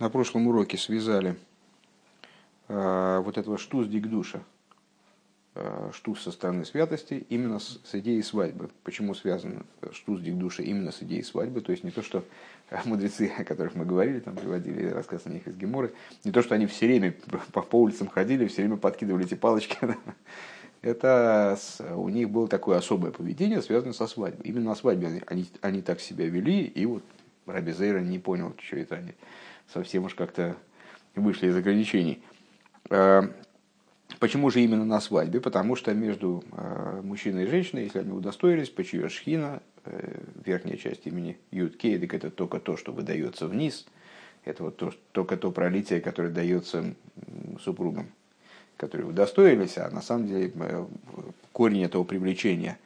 на прошлом уроке связали э, вот этого штуз дикдуша, э, штуз со стороны святости, именно с, с идеей свадьбы. Почему связан штуз дикдуша именно с идеей свадьбы? То есть не то, что мудрецы, о которых мы говорили, там приводили рассказ о них из Геморы, не то, что они все время по, по улицам ходили, все время подкидывали эти палочки. Это у них было такое особое поведение, связанное со свадьбой. Именно на свадьбе они, они, они так себя вели, и вот Раби Зейра не понял, что это они совсем уж как-то вышли из ограничений. Э, почему же именно на свадьбе? Потому что между э, мужчиной и женщиной, если они удостоились, почуя шхина, э, верхняя часть имени Юд Кейдик, это только то, что выдается вниз, это вот то, только то пролитие, которое дается супругам, которые удостоились, а на самом деле корень этого привлечения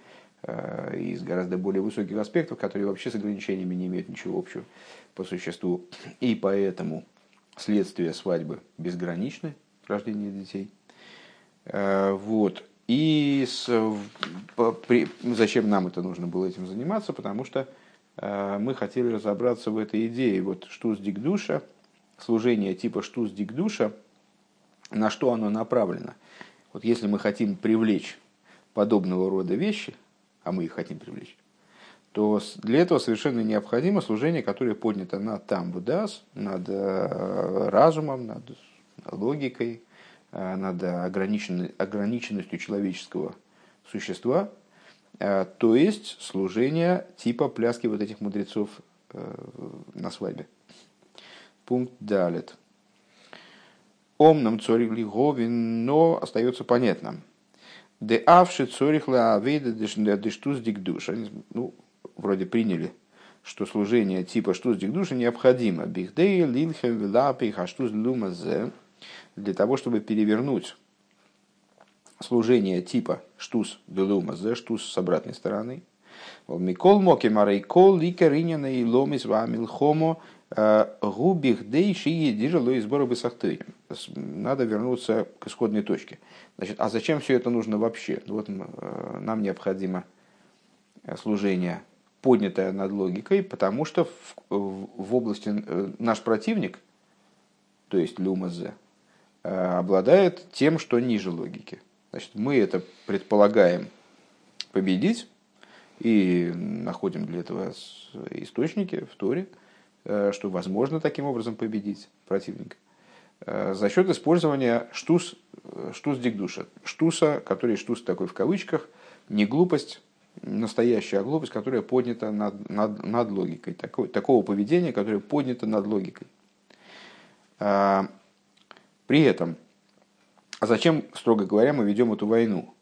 из гораздо более высоких аспектов, которые вообще с ограничениями не имеют ничего общего по существу. И поэтому следствие свадьбы безграничны, рождение детей. Э, вот. И с, при, зачем нам это нужно было этим заниматься? Потому что э, мы хотели разобраться в этой идее. Вот штуз дикдуша, служение типа штуз дикдуша, на что оно направлено? Вот если мы хотим привлечь подобного рода вещи, а мы их хотим привлечь, то для этого совершенно необходимо служение, которое поднято над тамбудас, над э, разумом, над логикой, э, над ограниченностью человеческого существа, э, то есть служение типа пляски вот этих мудрецов на свадьбе. Пункт далит. Омном цорих лиговин, но остается понятным. Де авши цорих ла авейда дештуз дикдуш. Ну, вроде приняли, что служение типа штуз дикдуши необходимо. Бихдей, лилхе, вилапи, хаштуз лумазе. Для того, чтобы перевернуть служение типа штуз делумазе, штуз с обратной стороны. Микол моки марейкол ликаринина и ломис вамил хомо э, губих дей шии дижало и сбора Надо вернуться к исходной точке. Значит, а зачем все это нужно вообще? Вот э, нам необходимо служение поднятая над логикой, потому что в, в области э, наш противник, то есть Люмазе, э, обладает тем, что ниже логики. Значит, мы это предполагаем победить и находим для этого источники в Торе, э, что возможно таким образом победить противника за счет использования штус, штус дикдуша. Штуса, который штус такой в кавычках, не глупость, настоящая глупость, которая поднята над, над, над логикой, такого, такого поведения, которое поднято над логикой. А, при этом, а зачем, строго говоря, мы ведем эту войну?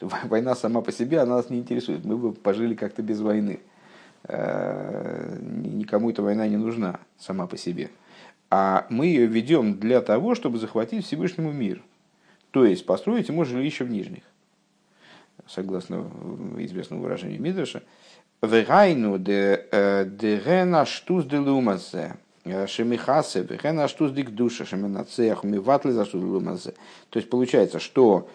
Война сама по себе, она нас не интересует. Мы бы пожили как-то без войны. А, никому эта война не нужна сама по себе. А мы ее ведем для того, чтобы захватить Всевышнему мир. То есть построить ему жилище в Нижних согласно известному выражению Мидраша, «Вегайну де гена штуз де лумазе, шемихасе, вегена штуз дик душа, шеменацех, миватлы за штуз лумазе». То есть получается, что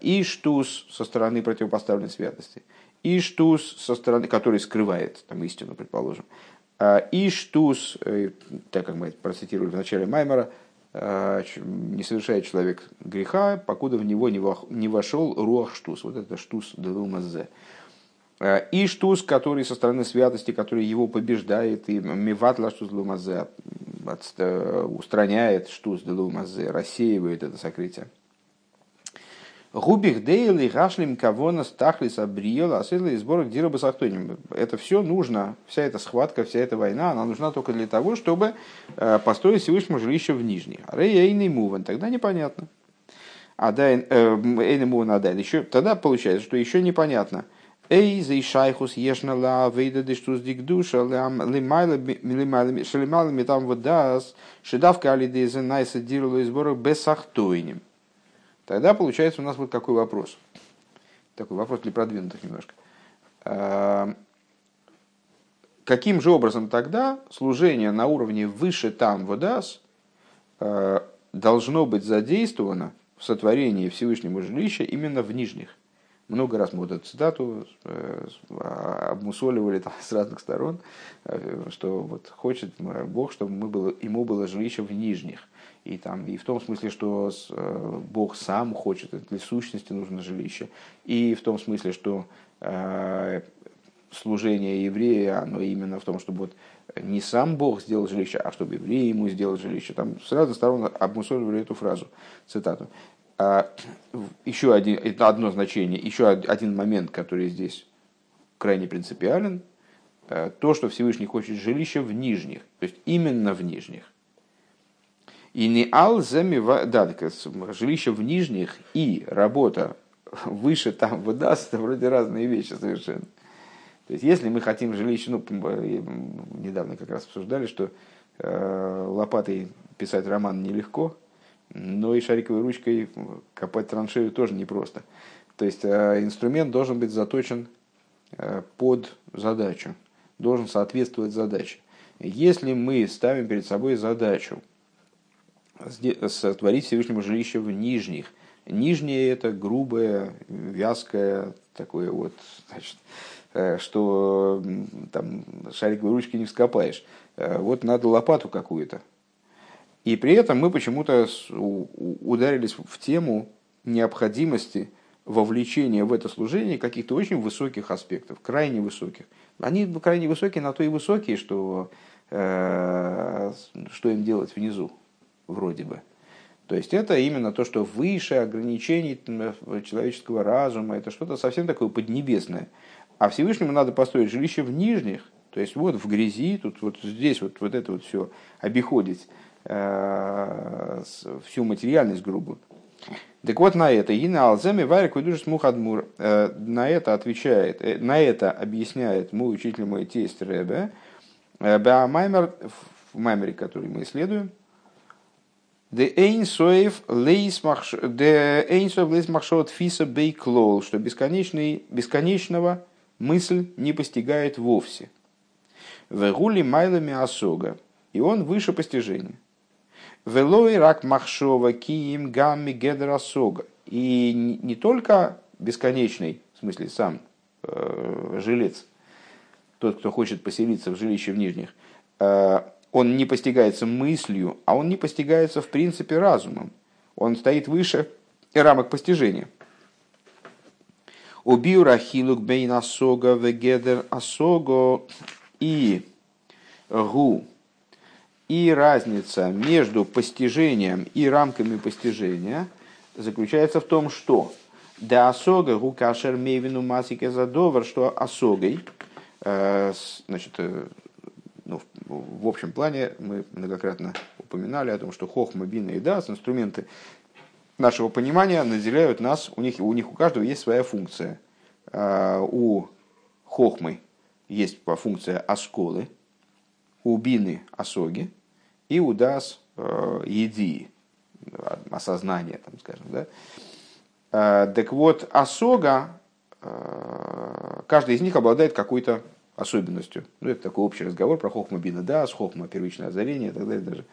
и штуз со стороны противопоставленной святости, и штуз со стороны, который скрывает там истину, предположим, и штуз, э, так как мы процитировали в начале Маймера, Э, не совершает человек греха, покуда в него не вошел руах штус. Вот это штус делумазе. Э, и штус, который со стороны святости, который его побеждает, и миватла штус делумазе устраняет штус делумазе, рассеивает это сокрытие. Губих дейли гашлим кавона стахлис абриела асэдла и сборок дироба сахтоним. Это все нужно, вся эта схватка, вся эта война, она нужна только для того, чтобы э, построить Всевышнему жилище в Нижних. Рейный муван, тогда непонятно. А да, эйный муван адай. Еще, тогда получается, что еще непонятно. Эй, за шайхус ешна ла вейда дештус дик душа шалималами там вот дас шедавка алидеза найса дирулу и сборок бесахтойним. Тогда получается у нас вот какой вопрос. Такой вопрос для продвинутых немножко. А, каким же образом тогда служение на уровне выше там водас должно быть задействовано в сотворении Всевышнего жилища именно в нижних? Много раз мы вот эту цитату э, обмусоливали там, с разных сторон, э, что вот хочет Бог, чтобы мы было, ему было жилище в нижних. И, там, и в том смысле, что э, Бог сам хочет, для сущности нужно жилище. И в том смысле, что служение еврея, оно именно в том, чтобы вот не сам Бог сделал жилище, а чтобы евреи ему сделал жилище. Там с разных сторон обмусоливали эту фразу, цитату. А, еще один, это одно значение, еще один момент, который здесь крайне принципиален, э, то, что Всевышний хочет жилище в нижних, то есть именно в нижних. И не алзами, да, жилище в нижних и работа выше там выдаст, это вроде разные вещи совершенно. То есть, если мы хотим жилище, ну, недавно как раз обсуждали, что э, лопатой писать роман нелегко, но и шариковой ручкой копать траншею тоже непросто. То есть э, инструмент должен быть заточен э, под задачу, должен соответствовать задаче. Если мы ставим перед собой задачу сотворить Всевышнему жилище в нижних, нижнее это грубое, вязкое, такое вот, значит, э, что там шариковой ручкой не вскопаешь. Вот надо лопату какую-то, и при этом мы почему-то ударились в тему необходимости вовлечения в это служение каких-то очень высоких аспектов, крайне высоких. Они крайне высокие, на то и высокие, что, э, что им делать внизу, вроде бы. То есть это именно то, что выше ограничений человеческого разума, это что-то совсем такое поднебесное. А Всевышнему надо построить жилище в нижних, то есть вот в грязи, тут вот здесь вот, вот это вот все обиходить всю материальность грубую. Так вот на это и на Алземе Варик Ведушис Мухадмур э, на это отвечает, э, на это объясняет мой учитель, мой тесть Ребе, Маймер, в Маймере, который мы исследуем, De Эйнсоев лейс махшот фиса бейклол, что бесконечный, бесконечного мысль не постигает вовсе. Вегули майлами осога, и он выше постижения. Велой рак махшова киим гамми гедросога. И не только бесконечный, в смысле сам э, жилец, тот, кто хочет поселиться в жилище в нижних, э, он не постигается мыслью, а он не постигается в принципе разумом. Он стоит выше рамок постижения. Убью рахилук бейн асога вегедер асого и гу и разница между постижением и рамками постижения заключается в том, что да осога гукашер мейвину масике задовар, что осогой, э, значит, э, ну, в общем плане мы многократно упоминали о том, что хохма, бина и дас, инструменты нашего понимания наделяют нас, у них, у них у каждого есть своя функция. Э, у хохмы есть функция осколы, у бины осоги, и удас э, еди, осознание, там, скажем, да. Э, так вот, осога, э, каждый из них обладает какой-то особенностью. Ну, это такой общий разговор про хохма бина да, с хохма первичное озарение и так далее даже.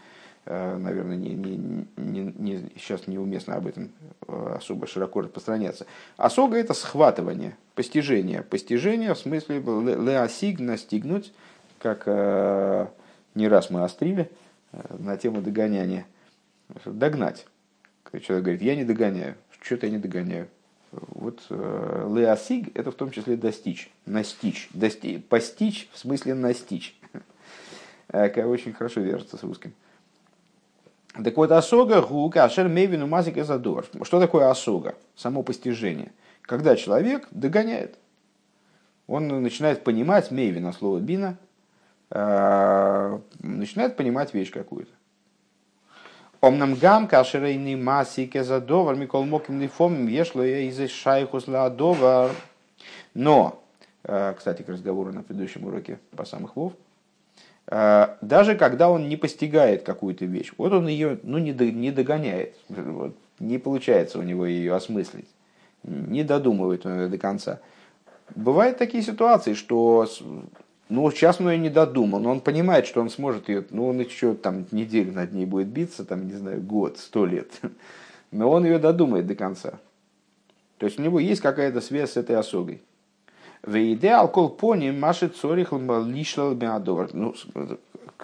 Наверное, не, не, не, не, сейчас неуместно об этом особо широко распространяться. Осога – это схватывание, постижение. Постижение в смысле леосиг, настигнуть, как не раз мы острили – Э, на тему догоняния. Догнать. Человек говорит, я не догоняю. Что-то я не догоняю. Вот э, леосиг – это в том числе достичь, настичь, достичь, постичь в смысле настичь. Э, очень хорошо вяжется с русским. Так вот, осога гука ашер мейвину мазик задор. Что такое осога? Само постижение. Когда человек догоняет. Он начинает понимать мейвина, слово бина, Э, начинает понимать вещь какую-то. Омнам гам кашерейный маси кезадовар микол моким лифом ешло из шайхус ладовар. Но, э, кстати, к разговору на предыдущем уроке по самых вов, э, даже когда он не постигает какую-то вещь, вот он ее ну, не, не догоняет, вот, не получается у него ее осмыслить, не додумывает он ее до конца. Бывают такие ситуации, что ну, сейчас он ее не додумал, но он понимает, что он сможет ее, ну, он еще там неделю над ней будет биться, там, не знаю, год, сто лет. Но он ее додумает до конца. То есть у него есть какая-то связь с этой осогой. В идеал кол пони машет цорих лишлал Ну,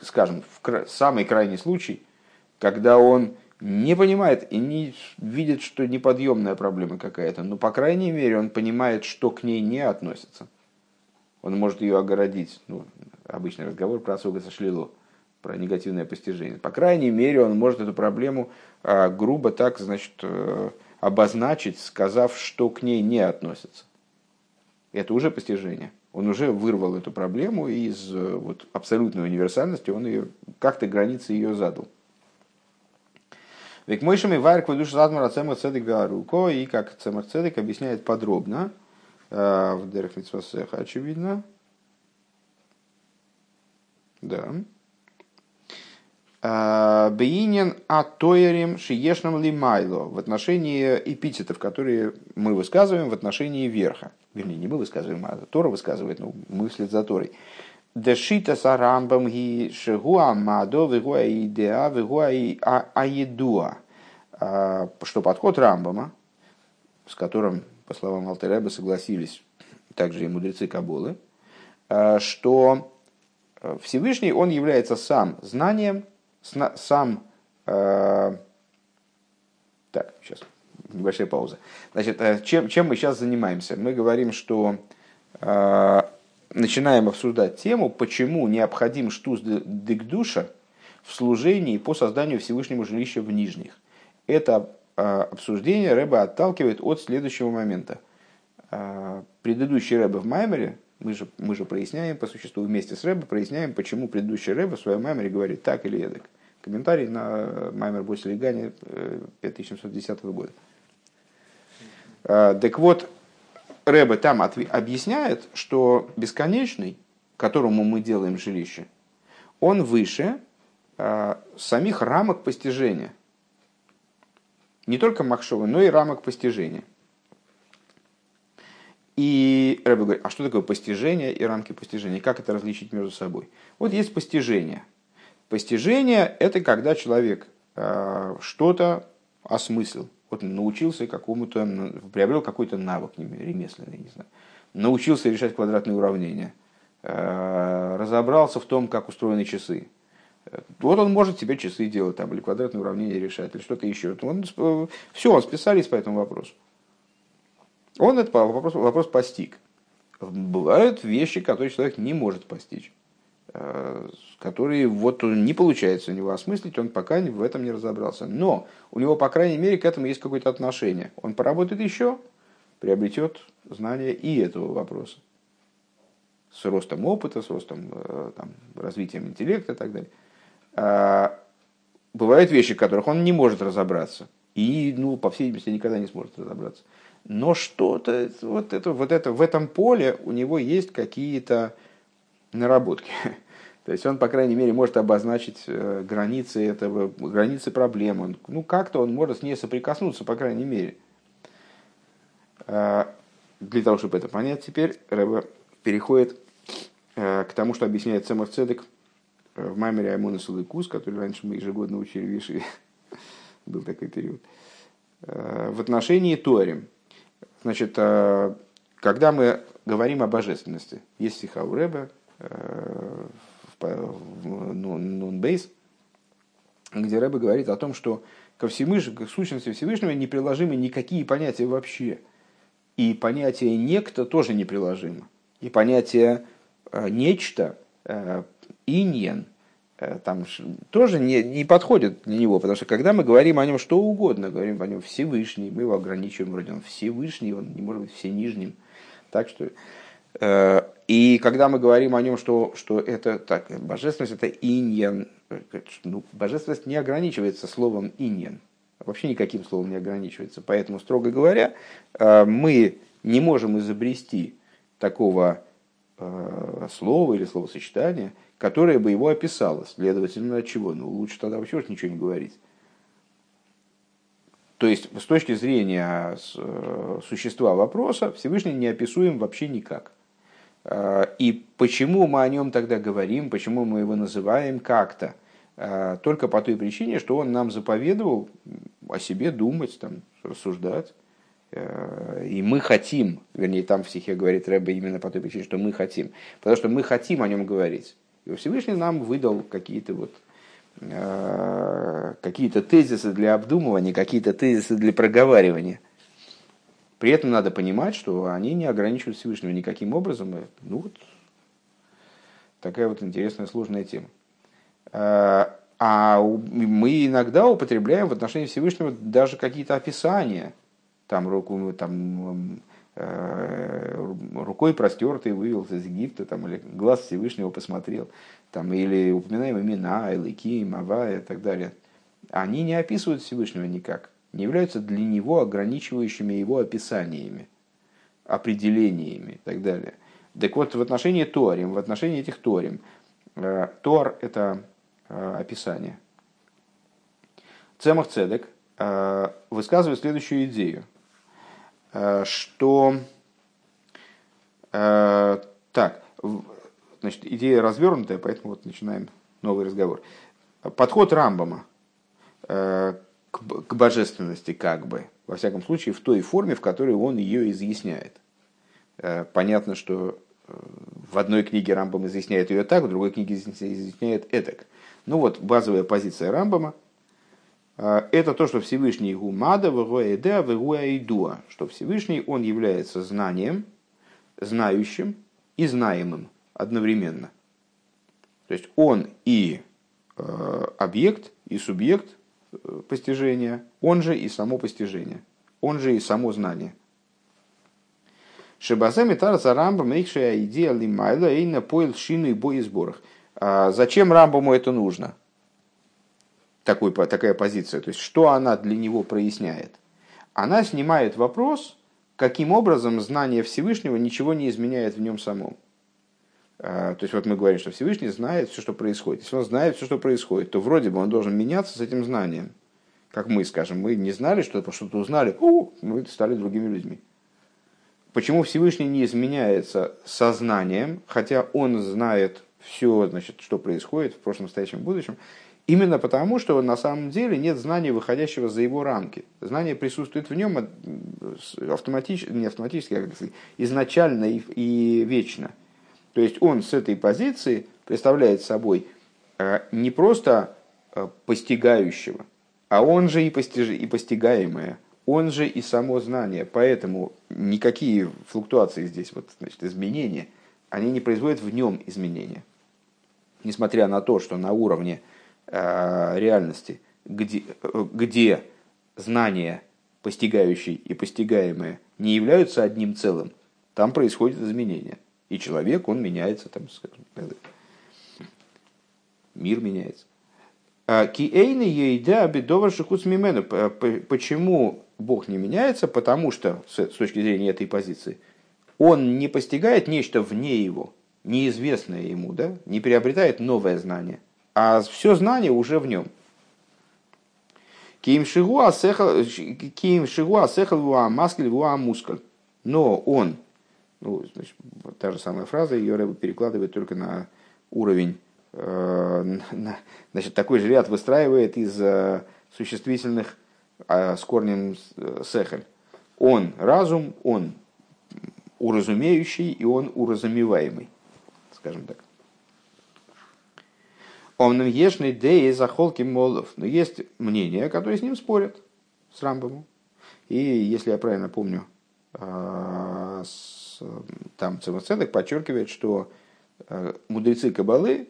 скажем, в самый крайний случай, когда он не понимает и не видит, что неподъемная проблема какая-то, но, по крайней мере, он понимает, что к ней не относится. Он может ее огородить. Ну, обычный разговор про осога сошлило, про негативное постижение. По крайней мере, он может эту проблему а, грубо так, значит, э, обозначить, сказав, что к ней не относится. Это уже постижение. Он уже вырвал эту проблему из э, вот, абсолютной универсальности, он ее, как-то границы ее задал. Век мойшами вайрк душ задмара цемар цедек и как цемар цедек объясняет подробно, в Дерах очевидно, да, Э, Бейнин атоерим шиешном лимайло в отношении эпитетов, которые мы высказываем в отношении верха. Вернее, не мы высказываем, а Тора высказывает, ну, мы вслед за Торой. Дешита сарамбам ги шигуа мадо вигуа идеа вигуа аедуа. А, что подход Рамбама, с которым, по словам Алтереба, согласились также и мудрецы Кабулы, э, что Всевышний, он является сам знанием, сам... Э, так, сейчас, небольшая пауза. Значит, э, чем, чем мы сейчас занимаемся? Мы говорим, что э, начинаем обсуждать тему, почему необходим штуз дикдуша в служении по созданию Всевышнего жилища в Нижних. Это э, обсуждение Рэба отталкивает от следующего момента. Э, предыдущий Рэба в Маймере, мы же, мы же проясняем по существу вместе с Рэбе, проясняем, почему предыдущий Рэбе в своем Маймере говорит так или эдак. Комментарий на Маймер Босель Гане 5710 года. А, так вот, Рэбе там объясняет, что бесконечный, которому мы делаем жилище, он выше а, самих рамок постижения. Не только Махшова, но и рамок постижения. И Рэбе говорит, а что такое постижение и рамки постижения? Как это различить между собой? Вот есть постижение. Постижение – это когда человек э, что-то осмыслил. Вот научился какому-то, приобрел какой-то навык ремесленный, не знаю. Научился решать квадратные уравнения. Э, разобрался в том, как устроены часы. Вот он может себе часы делать, там, или квадратные уравнения решать, или что-то еще. Он, все, он специалист по этому вопросу. Он этот вопрос, вопрос постиг. Бывают вещи, которые человек не может постичь, э, которые вот не получается у него осмыслить, он пока в этом не разобрался. Но у него, по крайней мере, к этому есть какое-то отношение. Он поработает еще, приобретет знания и этого вопроса. С ростом опыта, с ростом э, там, развитием интеллекта и так далее. А бывают вещи, в которых он не может разобраться. И, ну, по всей видимости, никогда не сможет разобраться но что-то вот это, вот это, в этом поле у него есть какие-то наработки. То есть он, по крайней мере, может обозначить э, границы этого, границы проблемы. Ну, как-то он может с ней соприкоснуться, по крайней мере. А, для того, чтобы это понять, теперь Рэба переходит э, к тому, что объясняет Цемов Цедек в Маймере Аймона Салыкус, который раньше мы ежегодно учили Виши. Был такой период. В отношении Торим. Значит, э, когда мы говорим о божественности, есть стиха у Рэбе э, в Нунбейс, где Рэбе говорит о том, что ко Всевышнему, к сущности Всевышнего не приложимы никакие понятия вообще. И понятие «некто» тоже не приложимо. И понятие э, «нечто», «иньен», Э, там тоже не, не подходит для него, потому что когда мы говорим о нем что угодно, говорим о нем Всевышний, мы его ограничиваем, вроде он Всевышний, он не может быть Всенижним. Так что, э, и когда мы говорим о нем, что, что это так, божественность это иньян, ну, божественность не ограничивается словом иньян, вообще никаким словом не ограничивается. Поэтому, строго говоря, э, мы не можем изобрести такого э, слова или словосочетания – которое бы его описало. Следовательно, от чего? Ну, лучше тогда вообще уж ничего не говорить. То есть, с точки зрения э, существа вопроса, Всевышний не описуем вообще никак. Э, и почему мы о нем тогда говорим, почему мы его называем как-то? Э, только по той причине, что он нам заповедовал о себе думать, там, рассуждать. И мы хотим, вернее, там в стихе говорит Рэбе именно по той причине, что мы хотим. Потому что мы хотим о нем говорить. И Всевышний нам выдал какие-то вот э, какие-то тезисы для обдумывания, какие-то тезисы для проговаривания. При этом надо понимать, что они не ограничивают Всевышнего никаким образом. Ну вот такая вот интересная сложная тема. Э, а мы иногда употребляем в отношении Всевышнего даже какие-то описания. Там, руку, там рукой простертый вывел из Египта, там, или глаз Всевышнего посмотрел, там, или упоминаем имена, Элыки, Мава и так далее. Они не описывают Всевышнего никак, не являются для него ограничивающими его описаниями, определениями и так далее. Так вот, в отношении Торим, в отношении этих Торим, э, Тор – это Э, описание. Цемах Цедек э, высказывает следующую идею, э, что так, значит, идея развернутая, поэтому вот начинаем новый разговор. Подход Рамбама к божественности как бы, во всяком случае, в той форме, в которой он ее изъясняет. Понятно, что в одной книге Рамбам изъясняет ее так, в другой книге изъясняет этак. Ну вот, базовая позиция Рамбама это то, что Всевышний Гумада, Вегуэдеа, Вегуэйдуа, что Всевышний, он является знанием, знающим и знаемым одновременно. То есть он и э, объект, и субъект э, постижения, он же и само постижение, он же и само знание. Шебазами Тараса Рамбам, Эйкшая идея Лимайла, Эйна поил шину и бой сборах – а зачем Рамбаму это нужно? Такой, такая позиция. То есть, что она для него проясняет? Она снимает вопрос, каким образом знание Всевышнего ничего не изменяет в нем самом. А, то есть, вот мы говорим, что Всевышний знает все, что происходит. Если он знает все, что происходит, то вроде бы он должен меняться с этим знанием. Как мы, скажем, мы не знали что-то, что-то узнали, о, мы стали другими людьми. Почему Всевышний не изменяется сознанием, хотя он знает все, значит, что происходит в прошлом, настоящем, будущем, именно потому, что на самом деле нет знания, выходящего за его рамки. Знание присутствует в нем автоматически, не автоматически, а изначально и, и вечно. То есть он с этой позиции представляет собой э, не просто э, постигающего, а он же и, постиж... и постигаемое, он же и само знание. Поэтому никакие флуктуации здесь, вот, значит, изменения, они не производят в нем изменения несмотря на то, что на уровне э, реальности, где, где знания, постигающие и постигаемые, не являются одним целым, там происходит изменение. И человек, он меняется, там, скажем, мир меняется. А, Киэйны ейда бедовар шихуц мимену. Почему Бог не меняется? Потому что, с точки зрения этой позиции, он не постигает нечто вне его неизвестное ему, да, не приобретает новое знание, а все знание уже в нем. Ким шигуа сехал вуа маскель вуа мускаль. Но он, ну, значит, та же самая фраза, ее Рэба перекладывает только на уровень, э, на, значит, такой же ряд выстраивает из э, существительных э, с корнем э, сехаль. Он разум, он уразумеющий и он уразумеваемый скажем так. Он ешный дей захолки молов. Но есть мнения, которые с ним спорят, с Рамбомом. И если я правильно помню, а, там Цемоцедек подчеркивает, что а, мудрецы Кабалы,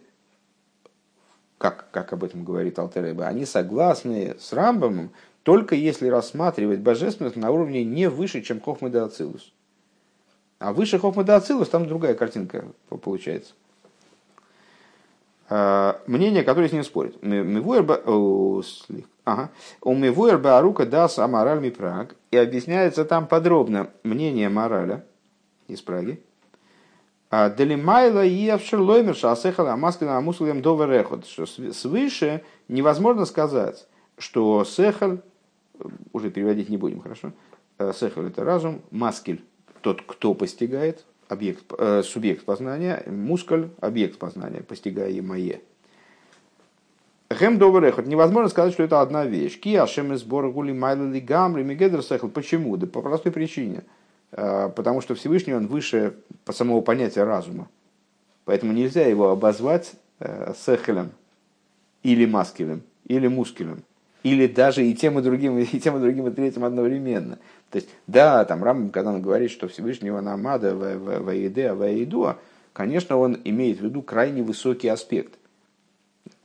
как, как об этом говорит Алтереба, они согласны с Рамбомом, только если рассматривать божественность на уровне не выше, чем Хохмада Ацилус. А выше Хохмада Ацилус там другая картинка получается. А, мнение, которое с ним спорит. У Мивуэр Баарука дас Амараль Мипраг. И объясняется там подробно мнение мораля из Праги. А, Делимайла и Авшерлоймерша Асехала Амаскина Амусулем Доверехот. Что свыше невозможно сказать, что Сехаль, уже переводить не будем, хорошо? Э, Сехаль это разум, Маскель тот, кто постигает, объект, э, субъект познания, мускуль, объект познания, постигаемое. Хэм добрехот. Невозможно сказать, что это одна вещь. Ки ашем из гули майли гамри мигедр сехл. Почему? Да по простой причине. А, потому что Всевышний он выше по самого понятия разума. Поэтому нельзя его обозвать э, сехелем или маскелем или мускелем или даже и тем, и другим, и тем, и другим, и третьим одновременно. То есть, да, там Рам, когда он говорит, что Всевышнего Намада, Ваиде, Ваидуа, конечно, он имеет в виду крайне высокий аспект.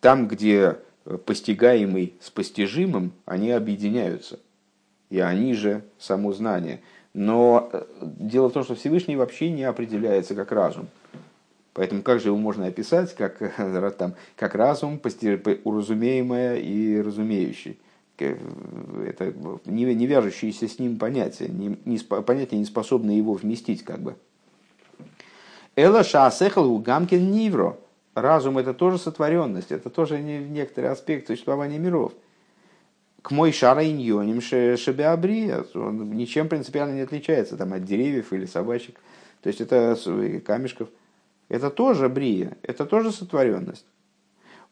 Там, где постигаемый с постижимым, они объединяются. И они же само знание. Но э, дело в том, что Всевышний вообще не определяется как разум. Поэтому как же его можно описать, как, там, как разум, уразумеемое и разумеющий? Это не, не вяжущиеся с ним понятия, не, не, понятия не способны его вместить как бы. Эла шаасехал нивро. Разум это тоже сотворенность, это тоже некоторый аспект существования миров. К мой шара иньоним шебеабрия, он ничем принципиально не отличается там, от деревьев или собачек. То есть это камешков – это тоже брия, это тоже сотворенность.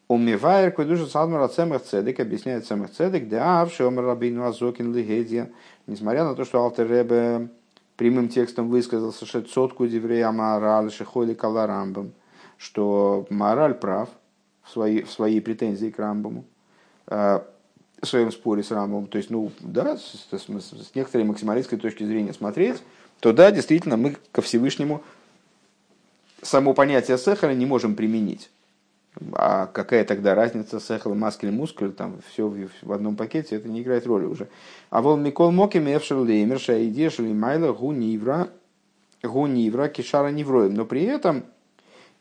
Умивайр кведуша садмара цемах цедек, объясняет цемах цедек, да авши омар рабину азокин лигедия. Несмотря на то, что Алтер Ребе прямым текстом высказался, что сотку деврея Маораль шехоли каларамбам, что мораль прав в своей, в своей претензии к Рамбаму, э, в своем споре с Рамбом. То есть, ну, да, с, с, с некоторой максималистской точки зрения смотреть, то да, действительно, мы ко Всевышнему само понятие сехара не можем применить. А какая тогда разница сехал, маскель, мускуль, там все в одном пакете, это не играет роли уже. А вол Микол Моки Мевшер Леймер Шаидеш Майла Гунивра Гунивра Кишара Невроем. Но при этом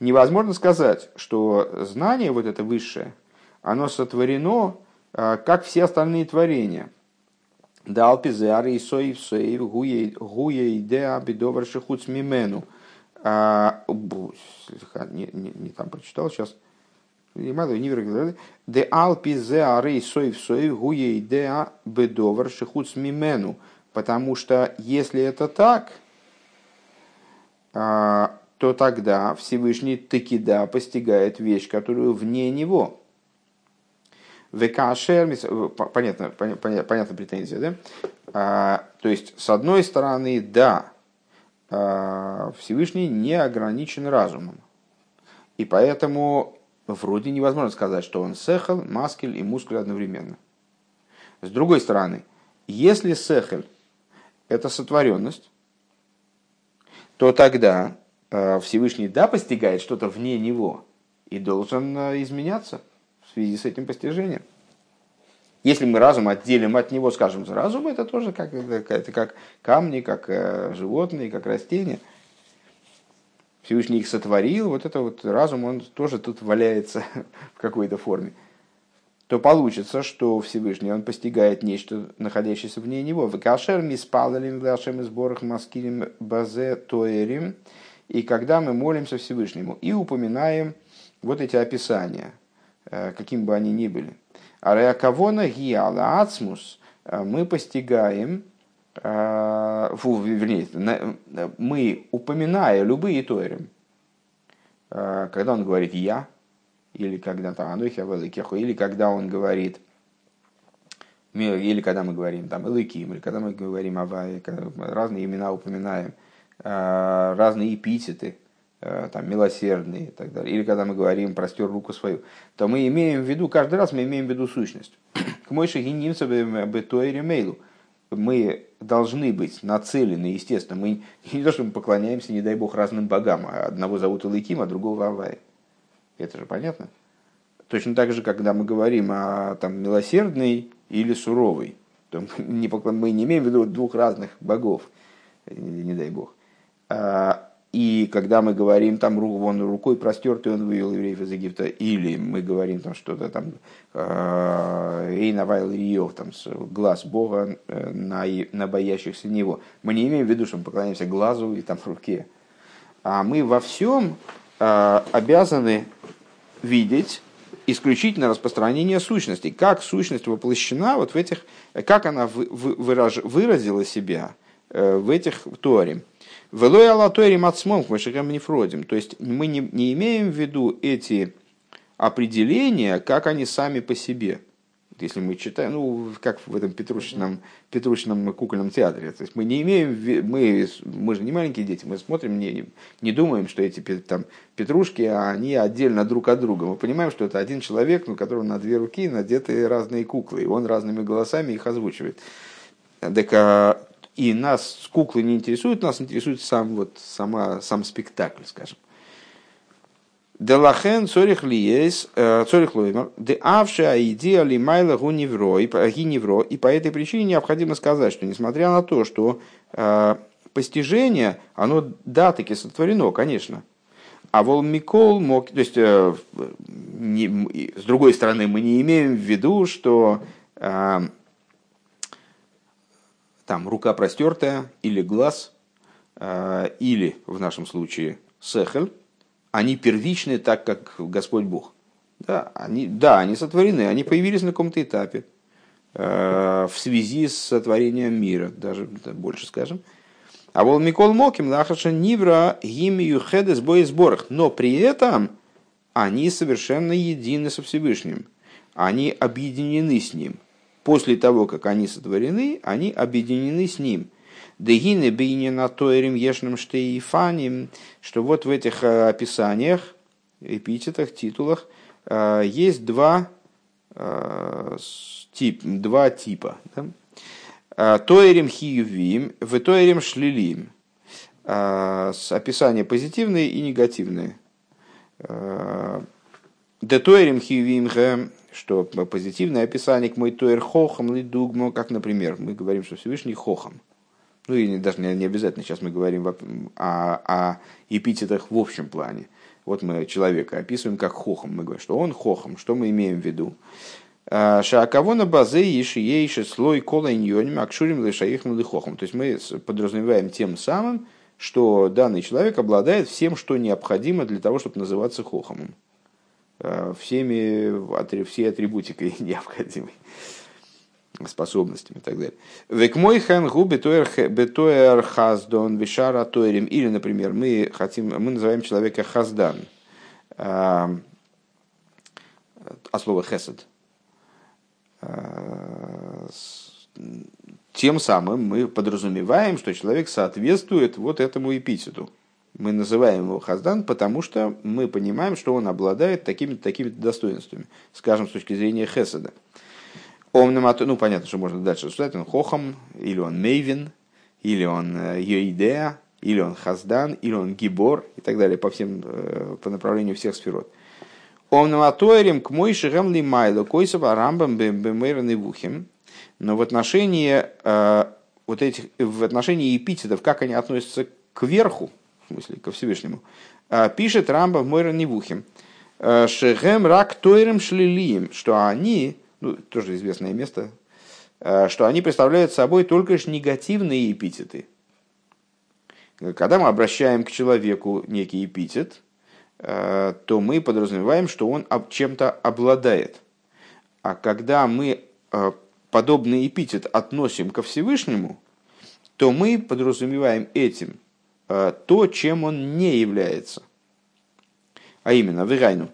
невозможно сказать, что знание вот это высшее, оно сотворено, а, как все остальные творения. Дал пизар и соев соев гуе идеа бедовар шихуц мимену – а, не, не, не там прочитал сейчас. Де алпи зе арей соев соев гуе идеа бедовар шихуц мимену. Потому что если это так, а, то тогда Всевышний таки да постигает вещь, которую вне него. ВКшер, понятно, понятно, понятно претензия, да? А, то есть, с одной стороны, да, а, Всевышний не ограничен разумом. И поэтому вроде невозможно сказать, что он сехел, маскель и мускуль одновременно. С другой стороны, если сехель – это сотворенность, то тогда а, Всевышний да постигает что-то вне него и должен а, изменяться в связи с этим постижением. Если мы разум отделим от него, скажем, разум это тоже как, это как камни, как э, животные, как растения. Всевышний их сотворил, вот это вот разум, он тоже тут валяется в какой-то форме. То получится, что Всевышний, он постигает нечто, находящееся вне него. В кашер миспалалим вашим сборах маскилим базе тоерим. И когда мы молимся Всевышнему и упоминаем вот эти описания, э, каким бы они ни были – а реакавона гиала ацмус э, мы постигаем, фу, вернее, мы, упоминая любые торим, э, когда он говорит «я», или когда там «анухи авеликеху», или когда он говорит, или когда мы говорим там «элыким», или когда мы говорим «авай», разные имена упоминаем, разные эпитеты – Э, там, милосердный и так далее, или когда мы говорим «простер руку свою», то мы имеем в виду, каждый раз мы имеем в виду сущность. К мойши гинимца мейлу. Мы должны быть нацелены, естественно, мы не то, что мы поклоняемся, не дай бог, разным богам, а одного зовут Илыким, а другого Авай. Это же понятно? Точно так же, когда мы говорим о там, милосердный или суровый, то мы не имеем в виду двух разных богов, не дай бог. А и когда мы говорим, там вон рукой простертый он вывел евреев из Египта, или мы говорим там что-то там, э, эй, навайл Риев, там, глаз Бога э, на, на боящихся него, мы не имеем в виду, что мы поклоняемся глазу и там руке. А мы во всем э, обязаны видеть исключительно распространение сущности. Как сущность воплощена вот в этих, как она выраж, выразила себя в этих Торе. Велой алатори мацмом, мы не фродим. То есть мы не, не имеем в виду эти определения, как они сами по себе. Если мы читаем, ну, как в этом Петрушином, Петрушином кукольном театре. То есть мы не имеем, мы, мы же не маленькие дети, мы смотрим, не, не думаем, что эти там, петрушки, они отдельно друг от друга. Мы понимаем, что это один человек, у которого на две руки надеты разные куклы, и он разными голосами их озвучивает. Так, а, и нас куклы не интересуют, нас интересует сам, вот, сама, сам спектакль, скажем. Делахен цорих лиес, э, цорих лоймер, де авша идея ли майла гуневро, и по этой причине необходимо сказать, что несмотря на то, что э, постижение, оно да, таки сотворено, конечно, а вол Микол мог, то есть, э, с другой стороны, мы не имеем в виду, что там рука простертая, или глаз, э, или в нашем случае сехель, они первичны так, как Господь Бог. Да, они, да, они сотворены, они появились на каком-то этапе э, в связи с сотворением мира, даже больше скажем. А вол Микол Моким Лахаша Нивра Гимию Хедес сборах. Но при этом они совершенно едины со Всевышним. Они объединены с Ним. После того, как они сотворены, они объединены с Ним. Дегины бейни на тоерим ешным штейфаним, что вот в этих э, описаниях, эпитетах, титулах э, есть два, э, тип, два типа. Да? Тоерим хиювим, в тоерим шлилим. Описания позитивные и негативные. Детоерим хиювим что позитивное описание к мой тоер хохам лидугмо, как, например, мы говорим, что Всевышний хохам – ну и даже не, не обязательно, сейчас мы говорим о, о эпитетах в общем плане. Вот мы человека описываем как хохом, мы говорим, что он хохом, что мы имеем в виду? А, Шаакавона базе иши ейши слой кола иньоним акшурим лешаихм лихохом. То есть мы подразумеваем тем самым, что данный человек обладает всем, что необходимо для того, чтобы называться хохомом. А, всеми, всей атрибутикой необходимой способностями и так далее. Век мой хэн гу бетуэр хаздон вишара тоерим. Или, например, мы хотим, мы называем человека хаздан. А, а слово хесед. А, тем самым мы подразумеваем, что человек соответствует вот этому эпитету. Мы называем его хаздан, потому что мы понимаем, что он обладает такими-то такими достоинствами, скажем, с точки зрения хеседа. Омным, ну понятно, что можно дальше рассуждать, он хохом, или он мейвин, или он э, йоидея, или он хаздан, или он гибор, и так далее, по всем, э, по направлению всех сферот. Омным атоерим к мой шигам ли майло, койсова рамбам бемейран и вухим. Но в отношении э, вот этих, в отношении эпитетов, как они относятся к верху, в смысле, ко Всевышнему, пишет Рамбам Мойран Невухим, Шехем рак тойрем шлилием, что они ну, тоже известное место, э, что они представляют собой только лишь негативные эпитеты. Когда мы обращаем к человеку некий эпитет, э, то мы подразумеваем, что он чем-то обладает. А когда мы э, подобный эпитет относим ко Всевышнему, то мы подразумеваем этим то, чем он не является. А именно, вирайну.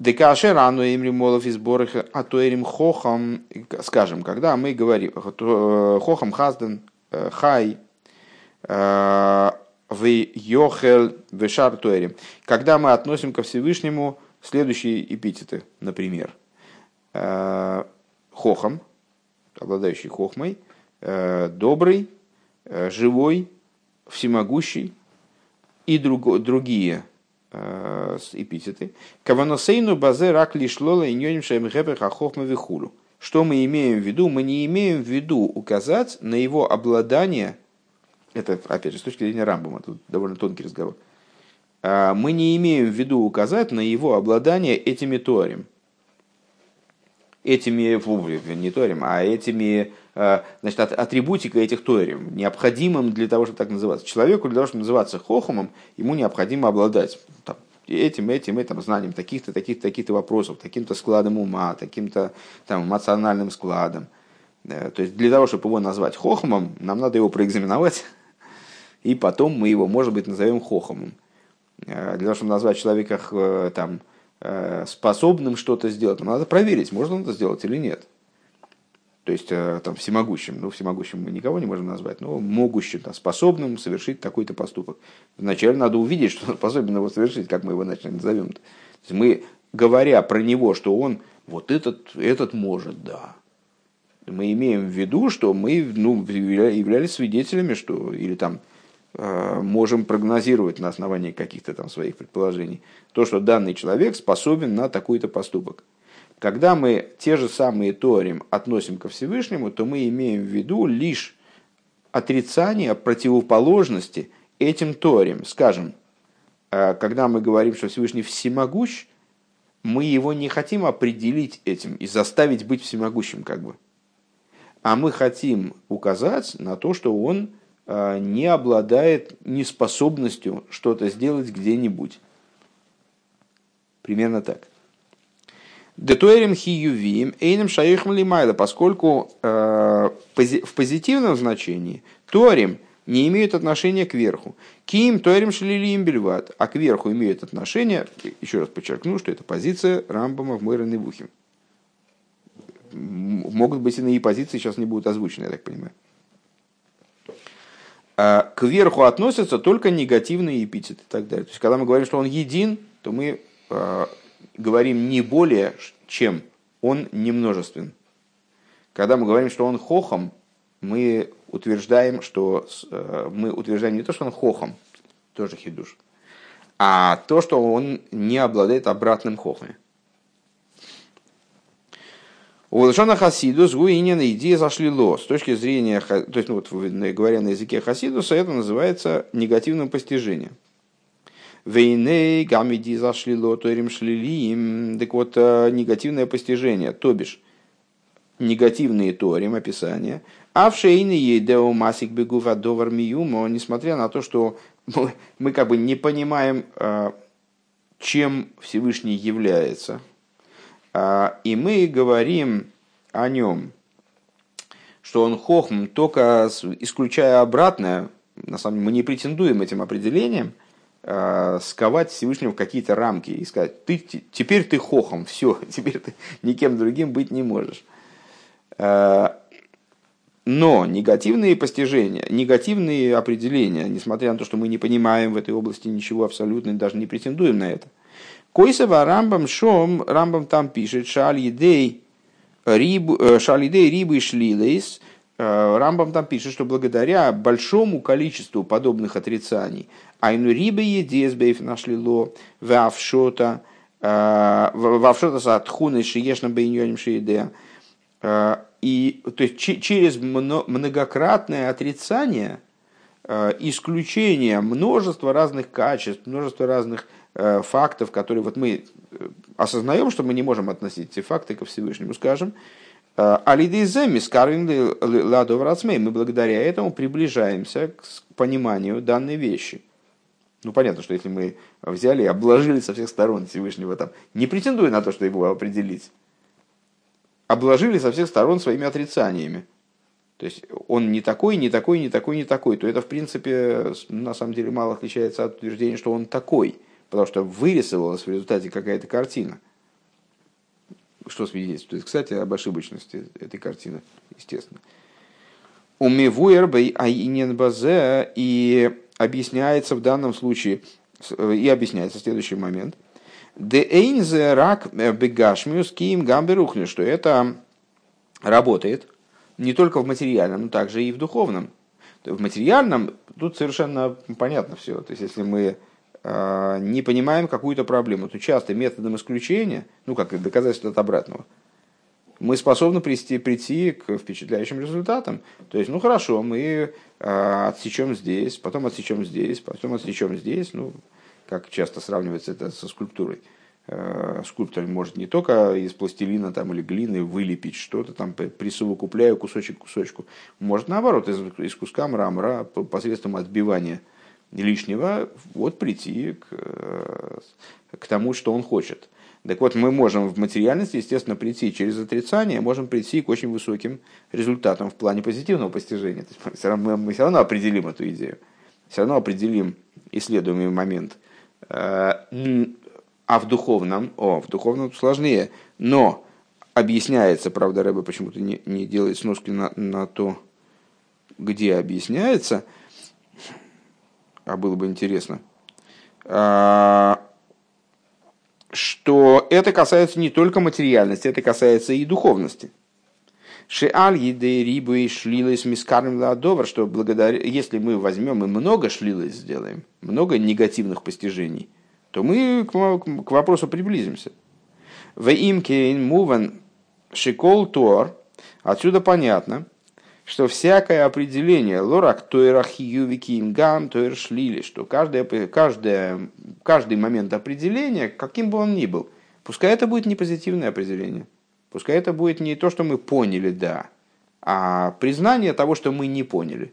Декашер ану имри молов из борых атоэрим хохам, скажем, когда мы говорим хохам хазден хай в йохел вешар туэрим, когда мы относим ко Всевышнему следующие эпитеты, например, хохам, обладающий хохмой, добрый, живой, всемогущий и друг, другие Э, эпитеты. Каваносейну базе рак лишлола иньоним шемгебе хахохма вихулу. Что мы имеем в виду? Мы не имеем в виду указать на его обладание, это, опять же, с точки зрения Рамбома, тут довольно тонкий разговор, а, мы не имеем в виду указать на его обладание этими торем. Этими, не торем, а этими Э, значит, атрибутика этих торим, необходимым для того, чтобы так называться. Человеку для того, чтобы называться хохомом, ему необходимо обладать там, этим, этим, этим знанием таких-то, таких-то, таких-то вопросов, таким-то складом ума, таким-то там, эмоциональным складом. Э, то есть для того, чтобы его назвать хохомом, нам надо его проэкзаменовать, и потом мы его, может быть, назовем хохомом. Э, для того, чтобы назвать человека там, способным что-то сделать. Но надо проверить, можно это сделать или нет. То есть э, там всемогущим, ну всемогущим мы никого не можем назвать, но могущим, там, способным совершить такой-то поступок. Вначале надо увидеть, что он способен его совершить, как мы его иначе назовем. -то. То есть мы, говоря про него, что он вот этот, этот может, да, мы имеем в виду, что мы ну, являлись свидетелями, что или там э, можем прогнозировать на основании каких-то там своих предположений то, что данный человек способен на такой-то поступок. Когда мы те же самые Торим относим ко Всевышнему, то мы имеем в виду лишь отрицание противоположности этим Торим. Скажем, э, когда мы говорим, что Всевышний всемогущ, мы его не хотим определить этим и заставить быть всемогущим как бы а мы хотим указать на то, что он не обладает неспособностью что-то сделать где-нибудь. Примерно так. Детуэрим хиювим эйнем шаихм лимайла, поскольку э, в позитивном значении торим не имеют отношения к верху. Ким торим шлилиим бельват, а к верху имеют отношение, еще раз подчеркну, что это позиция Рамбама в Мойрен и Вухим могут быть иные позиции, сейчас не будут озвучены, я так понимаю. А к верху относятся только негативные эпитеты и так далее. То есть, когда мы говорим, что он един, то мы э, говорим не более, чем он не множествен. Когда мы говорим, что он хохом, мы утверждаем, что э, мы утверждаем не то, что он хохом, тоже хидуш, а то, что он не обладает обратным хохом. У Лшана Хасидус Гуинин идея зашли ло. С точки зрения, то есть, ну, вот, говоря на языке Хасидуса, это называется негативным постижением. Вейней гамиди зашли ло, торим шлилиим. Так вот, э, негативное постижение, то бишь, негативные торим, описания. А в шейне едео масик бегува довар миюмо, несмотря на то, что мы, мы как бы не понимаем, э, чем Всевышний является, и мы говорим о нем, что он хохм, только исключая обратное, на самом деле мы не претендуем этим определением, а, сковать Всевышнего в какие-то рамки и сказать, ты, теперь ты хохом, все, теперь ты никем другим быть не можешь. А, но негативные постижения, негативные определения, несмотря на то, что мы не понимаем в этой области ничего абсолютно даже не претендуем на это – Койсова Рамбам Шом, Рамбам там пишет, Шаль Едей э, Рибы Шлилейс, э, Рамбам там пишет, что благодаря большому количеству подобных отрицаний, Айну Рибы Едесбейф нашли ло, Вавшота, э, Вавшота Сатхуна Шиешна Бейньоним Шиедея, и то есть через многократное отрицание, исключение множества разных качеств, множества разных Э, фактов, которые вот мы э, осознаем, что мы не можем относить эти факты ко Всевышнему, скажем, э, Алидейземи скарвин ладоврацмей, мы благодаря этому приближаемся к пониманию данной вещи. Ну, понятно, что если мы взяли и обложили со всех сторон Всевышнего, там, не претендуя на то, что его определить, обложили со всех сторон своими отрицаниями. То есть он не такой, не такой, не такой, не такой. То это, в принципе, на самом деле мало отличается от утверждения, что он такой – потому что вырисовалась в результате какая-то картина. Что свидетельствует, кстати, об ошибочности этой картины, естественно. Умивуэр бей аинен базе и объясняется в данном случае, и объясняется следующий момент. Де эйнзе рак бегашмиус киим гамберухне, что это работает не только в материальном, но также и в духовном. В материальном тут совершенно понятно все. То есть, если мы не понимаем какую-то проблему, то часто методом исключения, ну как доказательство от обратного, мы способны прийти, прийти к впечатляющим результатам. То есть, ну хорошо, мы э, отсечем здесь, потом отсечем здесь, потом отсечем здесь, ну, как часто сравнивается это со скульптурой. Э, скульптор может не только из пластилина там, или глины вылепить что-то, там, присовокупляя кусочек к кусочку, может наоборот, из, из куска мрамора посредством отбивания – лишнего вот прийти к, э, к тому, что он хочет. Так вот, мы можем в материальности, естественно, прийти через отрицание, можем прийти к очень высоким результатам в плане позитивного постижения. То есть мы, все равно, мы все равно определим эту идею, все равно определим исследуемый момент. Э, А в духовном, о, в духовном сложнее, но объясняется, правда, Рэба почему-то не, не делает сноски на, на то, где объясняется, а было бы интересно, а, что это касается не только материальности, это касается и духовности. Шеаль еды рибы и шлилась мискарм ладовар, что благодаря, если мы возьмем и много шлилась сделаем, много негативных постижений, то мы к вопросу приблизимся. В имке муван шикол тор, отсюда понятно, что всякое определение лорак тойрах ювики имгам тойр шлили, что каждое, каждое, каждый момент определения, каким бы он ни был, пускай это будет не позитивное определение, пускай это будет не то, что мы поняли, да, а признание того, что мы не поняли.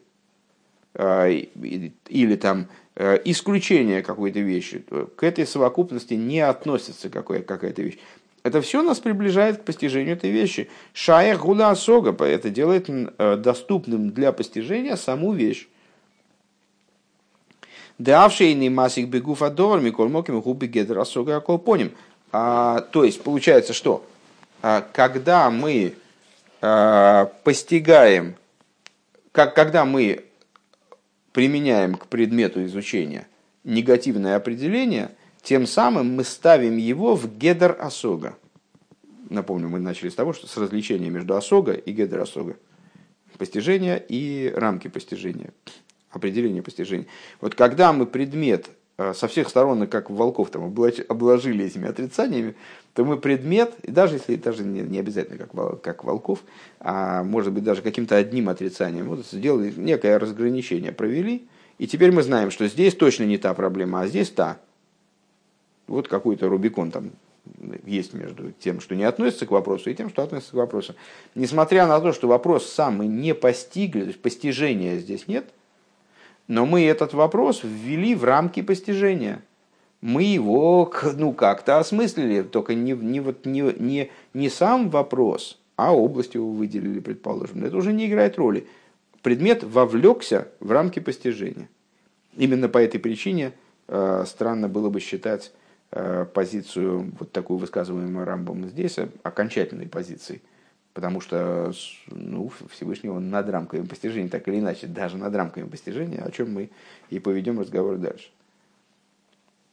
А, или там э, исключение какой-то вещи. К этой совокупности не относится какая-то вещь. Это все нас приближает к постижению этой вещи. Шая гула осога, это делает э, доступным для постижения саму вещь. Давшийный масик бегуф адор, микол моким губи гедер осога аколпоним. А, то есть, получается, что а, когда мы а, постигаем, как, когда мы применяем к предмету изучения негативное определение – тем самым мы ставим его в гедер осога. Напомню, мы начали с того, что с развлечения между осога и гедер осога. Постижение и рамки постижения, определение постижения. Вот когда мы предмет э, со всех сторон, как волков, там, обложили этими отрицаниями, то мы предмет, и даже если даже не, не обязательно как, как волков, а может быть даже каким-то одним отрицанием, вот сделали некое разграничение, провели, и теперь мы знаем, что здесь точно не та проблема, а здесь та. Вот какой-то Рубикон там есть между тем, что не относится к вопросу, и тем, что относится к вопросу. Несмотря на то, что вопрос сам мы не постигли, то есть постижения здесь нет, но мы этот вопрос ввели в рамки постижения. Мы его ну, как-то осмыслили, только не, не, вот, не, не, не сам вопрос, а область его выделили, предположим. Это уже не играет роли. Предмет вовлекся в рамки постижения. Именно по этой причине э, странно было бы считать позицию, вот такую высказываемую Рамбом здесь, э, окончательной позицией. Потому что ну, Всевышний он над рамками постижения, так или иначе, даже над рамками постижения, о чем мы и поведем разговор дальше.